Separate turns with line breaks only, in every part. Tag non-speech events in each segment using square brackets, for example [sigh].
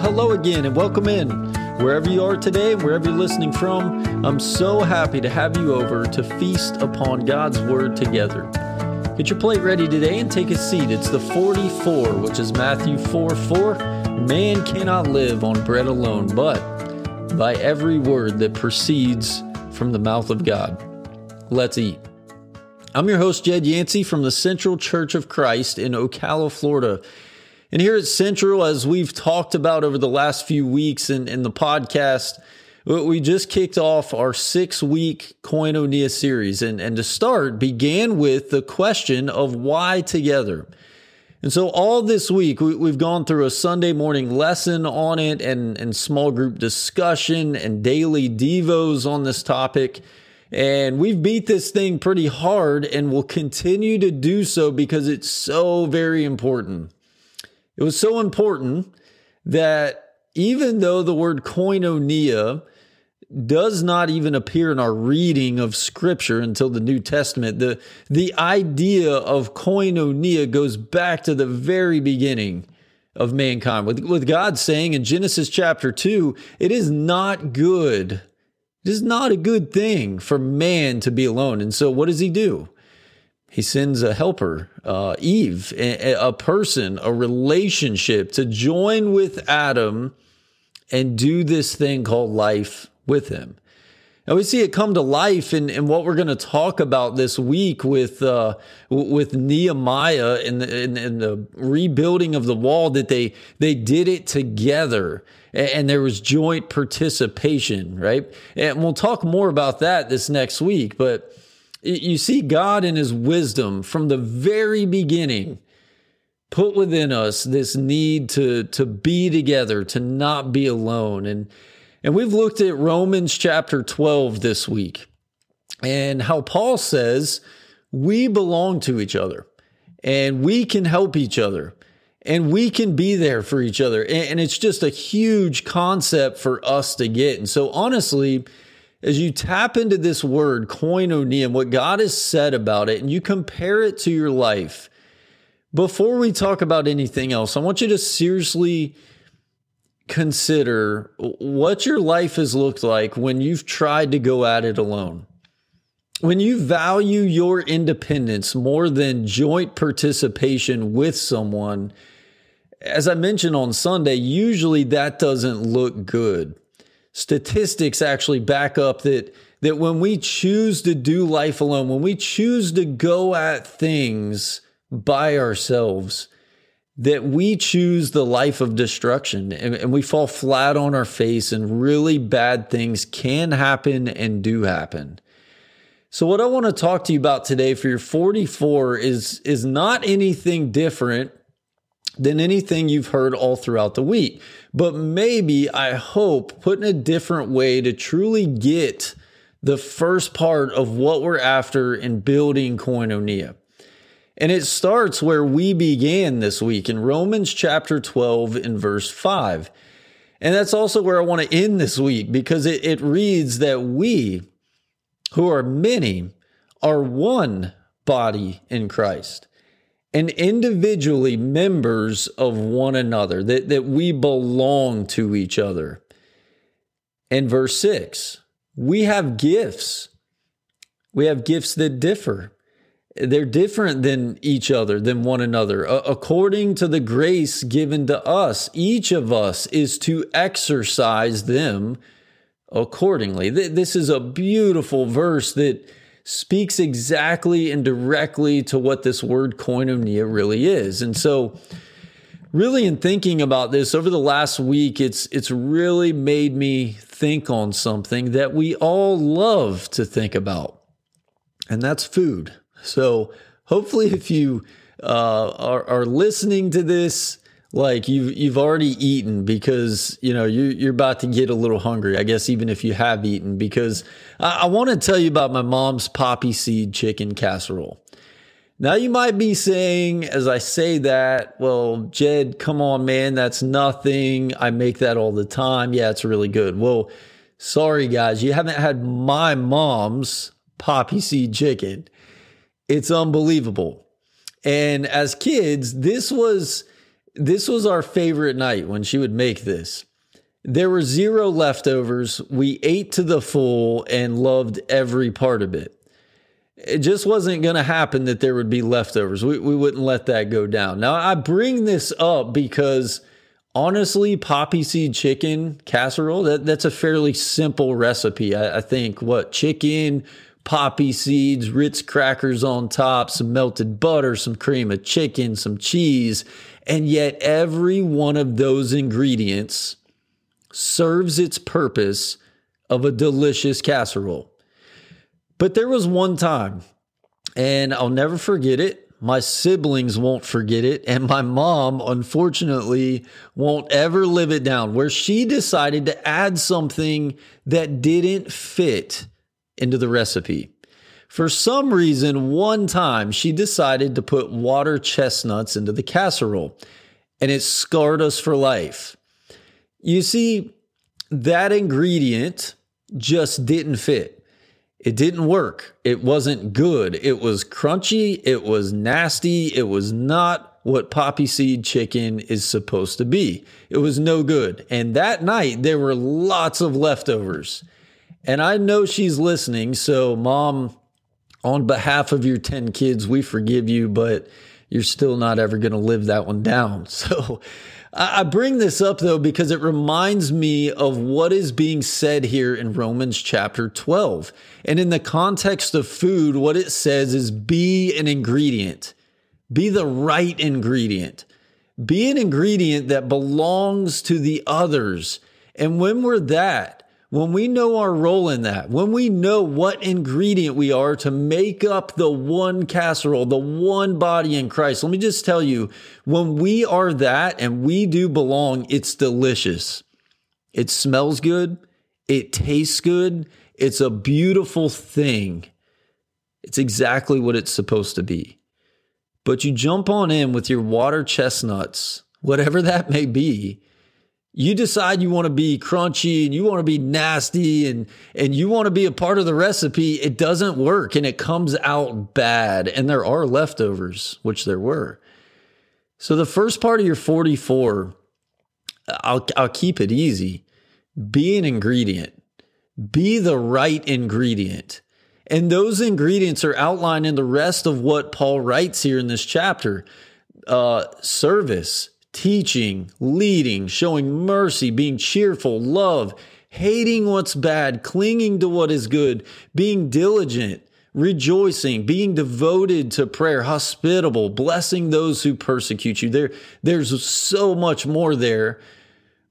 Hello again and welcome in. Wherever you are today wherever you're listening from, I'm so happy to have you over to feast upon God's Word together. Get your plate ready today and take a seat. It's the 44, which is Matthew 4 4. Man cannot live on bread alone, but by every word that proceeds from the mouth of God. Let's eat. I'm your host, Jed Yancey from the Central Church of Christ in Ocala, Florida. And here at Central, as we've talked about over the last few weeks in, in the podcast, we just kicked off our six week Koinonia series. And, and to start, began with the question of why together. And so, all this week, we, have gone through a Sunday morning lesson on it and, and small group discussion and daily Devos on this topic. And we've beat this thing pretty hard and will continue to do so because it's so very important. It was so important that even though the word koinonia does not even appear in our reading of scripture until the New Testament, the, the idea of koinonia goes back to the very beginning of mankind. With, with God saying in Genesis chapter 2, it is not good. It is not a good thing for man to be alone. And so what does he do? He sends a helper, uh, Eve, a, a person, a relationship to join with Adam and do this thing called life with him. And we see it come to life in, in what we're going to talk about this week with uh, with Nehemiah and the, in, in the rebuilding of the wall that they they did it together and, and there was joint participation, right? And we'll talk more about that this next week, but you see God in his wisdom from the very beginning put within us this need to, to be together, to not be alone. And, and we've looked at Romans chapter 12 this week and how Paul says we belong to each other and we can help each other and we can be there for each other. And, it's just a huge concept for us to get. And so honestly, as you tap into this word, koinonia, and what God has said about it, and you compare it to your life, before we talk about anything else, I want you to seriously consider what your life has looked like when you've tried to go at it alone. When you value your independence more than joint participation with someone, as I mentioned on Sunday, usually that doesn't look good statistics actually back up that that when we choose to do life alone, when we choose to go at things by ourselves, that we choose the life of destruction and, and, we fall flat on our face and really bad things can happen and do happen. So what I want to talk to you about today for your 44 is is not anything different than anything you've heard all throughout the week. But maybe, I hope, put in a different way to truly get the first part of what we're after in building koinonia. And it starts where we began this week in Romans chapter 12 and verse 5. And that's also where I want to end this week because it, it reads that we, who are many, are one body in Christ and individually members of one another, that, that we belong to each other. And verse 6 we have gifts. We have gifts that differ. They're different than each other, than one another. According to the grace given to us, each of us is to exercise them accordingly. This is a beautiful verse that speaks exactly and directly to what this word koinonia really is. And so, really in thinking about this over the last week, it's it's really made me think on something that we all love to think about, and that's food. So, hopefully, if you uh, are, are listening to this like you've you've already eaten because you know you you're about to get a little hungry. I guess even if you have eaten, because I, I want to tell you about my mom's poppy seed chicken casserole. Now you might be saying, as I say that, well, Jed, come on, man, that's nothing. I make that all the time. Yeah, it's really good. Well, sorry guys, you haven't had my mom's poppy seed chicken. It's unbelievable. And as kids, this was this was our favorite night when she would make this. There were zero leftovers. We ate to the full and loved every part of it. It just wasn't going to happen that there would be leftovers. We, we wouldn't let that go down. Now, I bring this up because honestly, poppy seed chicken casserole, that, that's a fairly simple recipe. I, I think what chicken, poppy seeds, Ritz crackers on top, some melted butter, some cream of chicken, some cheese. And yet, every one of those ingredients serves its purpose of a delicious casserole. But there was one time, and I'll never forget it. My siblings won't forget it. And my mom, unfortunately, won't ever live it down, where she decided to add something that didn't fit into the recipe. For some reason, one time she decided to put water chestnuts into the casserole, and it scarred us for life. You see, that ingredient just didn't fit. It didn't work. It wasn't good. It was crunchy. It was nasty. It was not what poppy seed chicken is supposed to be. It was no good. And that night, there were lots of leftovers. And I know she's listening. So, mom, on behalf of your 10 kids, we forgive you, but you're still not ever going to live that one down. [laughs] So, I bring this up though because it reminds me of what is being said here in Romans chapter 12. And in the context of food, what it says is be an ingredient, be the right ingredient, be an ingredient that belongs to the others. And when we're that, when we know our role in that, when we know what ingredient we are to make up the one casserole, the one body in Christ, let me just tell you, when we are that and we do belong, it's delicious. It smells good. It tastes good. It's a beautiful thing. It's exactly what it's supposed to be. But you jump on in with your water chestnuts, whatever that may be, you decide you want to be crunchy and you want to be nasty and and you want to be a part of the recipe it doesn't work and it comes out bad. And there are leftovers which there were. So the first part of your 44 I'll I'll keep it easy. Be an ingredient. Be the right ingredient. And those ingredients are outlined in the rest of what Paul writes here in this chapter. Uh, service teaching, leading, showing mercy, being cheerful, love, hating what's bad, clinging to what is good, being diligent, rejoicing, being devoted to prayer, hospitable, blessing those who persecute you. There, there's so much more there.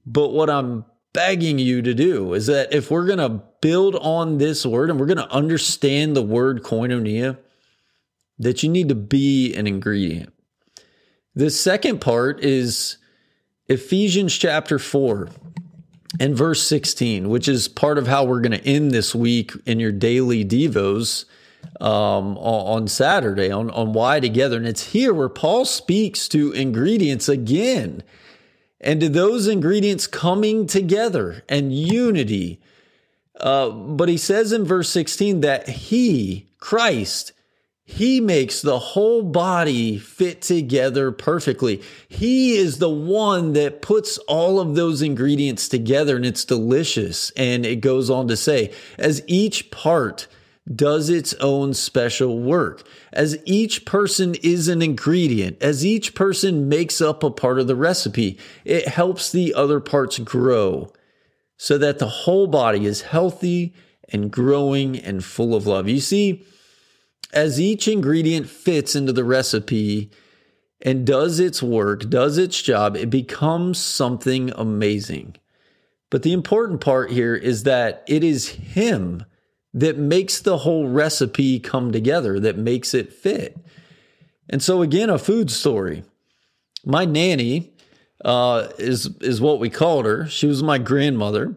But what I'm begging you to do is that if we're going to build on this word and we're going to understand the word koinonia, that you need to be an ingredient. The second part is Ephesians chapter 4 and verse 16, which is part of how we're going to end this week in your daily Devos um, on Saturday on, on Why Together. And it's here where Paul speaks to ingredients again and to those ingredients coming together and unity. Uh, but he says in verse 16 that he, Christ, he makes the whole body fit together perfectly. He is the one that puts all of those ingredients together and it's delicious. And it goes on to say, as each part does its own special work, as each person is an ingredient, as each person makes up a part of the recipe, it helps the other parts grow so that the whole body is healthy and growing and full of love. You see, as each ingredient fits into the recipe and does its work, does its job, it becomes something amazing. But the important part here is that it is Him that makes the whole recipe come together, that makes it fit. And so, again, a food story. My nanny uh, is is what we called her. She was my grandmother,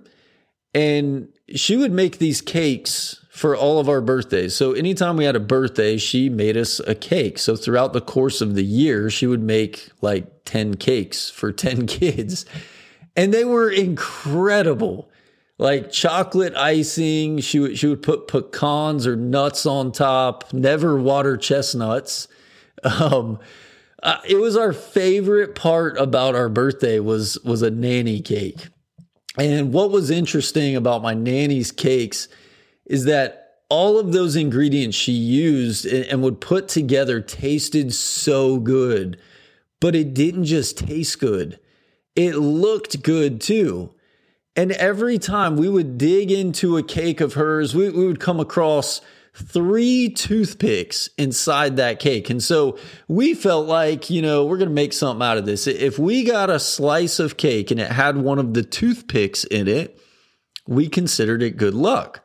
and she would make these cakes for all of our birthdays. So anytime we had a birthday, she made us a cake. So throughout the course of the year, she would make like 10 cakes for [laughs] 10 kids. And they were incredible. Like chocolate icing, she would she would put pecans or nuts on top, never water chestnuts. [laughs] Um, Uh, it was our favorite part about our birthday was was a nanny cake. And what was interesting about my nanny's cakes is that all of those ingredients she used and, would put together tasted so good, but it didn't just taste good. It looked good too. And every time we would dig into a cake of hers, we, we would come across three toothpicks inside that cake. And so we felt like, you know, we're going to make something out of this. If we got a slice of cake and it had one of the toothpicks in it, we considered it good luck.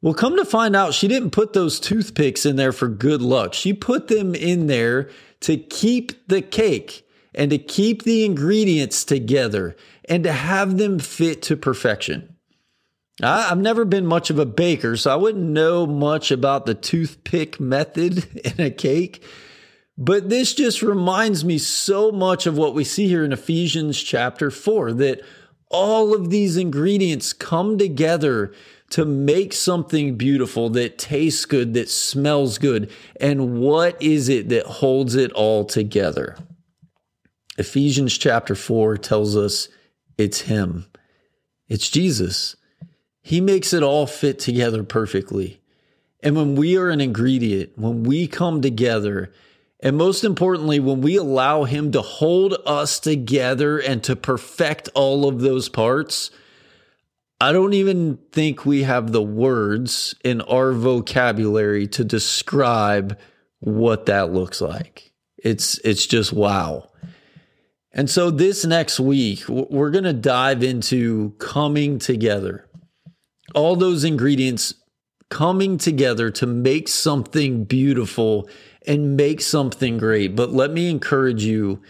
Well, come to find out, she didn't put those toothpicks in there for good luck. She put them in there to keep the cake and to keep the ingredients together and to have them fit to perfection. I, have never been much of a baker, so I wouldn't know much about the toothpick method [laughs] in a cake. But this just reminds me so much of what we see here in Ephesians chapter 4 that all of these ingredients come together to make something beautiful that tastes good, that smells good. And what is it that holds it all together? Ephesians chapter 4 tells us it's Him, it's Jesus. He makes it all fit together perfectly. And when we are an ingredient, when we come together, and most importantly, when we allow Him to hold us together and to perfect all of those parts, I don't even think we have the words in our vocabulary to describe what that looks like. It's it's just wow. And so this next week, we're going to dive into coming together all those ingredients coming together to make something beautiful and make something great. But let me encourage you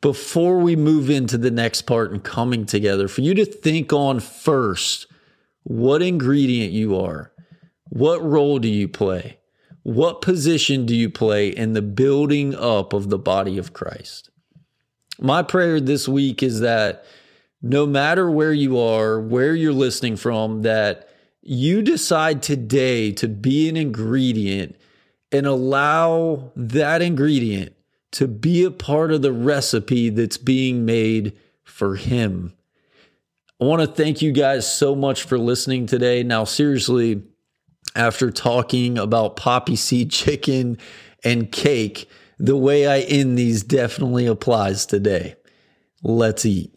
before we move into the next part and coming together for you to think on first what ingredient you are. What role do you play? What position do you play in the building up of the body of Christ? My prayer this week is that no matter where you are, where you're listening from, that you decide today to be an ingredient and allow that ingredient to be a part of the recipe that's being made for Him. I want to thank you guys so much for listening today. Now, seriously, after talking about poppy seed [laughs] chicken and cake, the way I end these definitely applies today. Let's eat.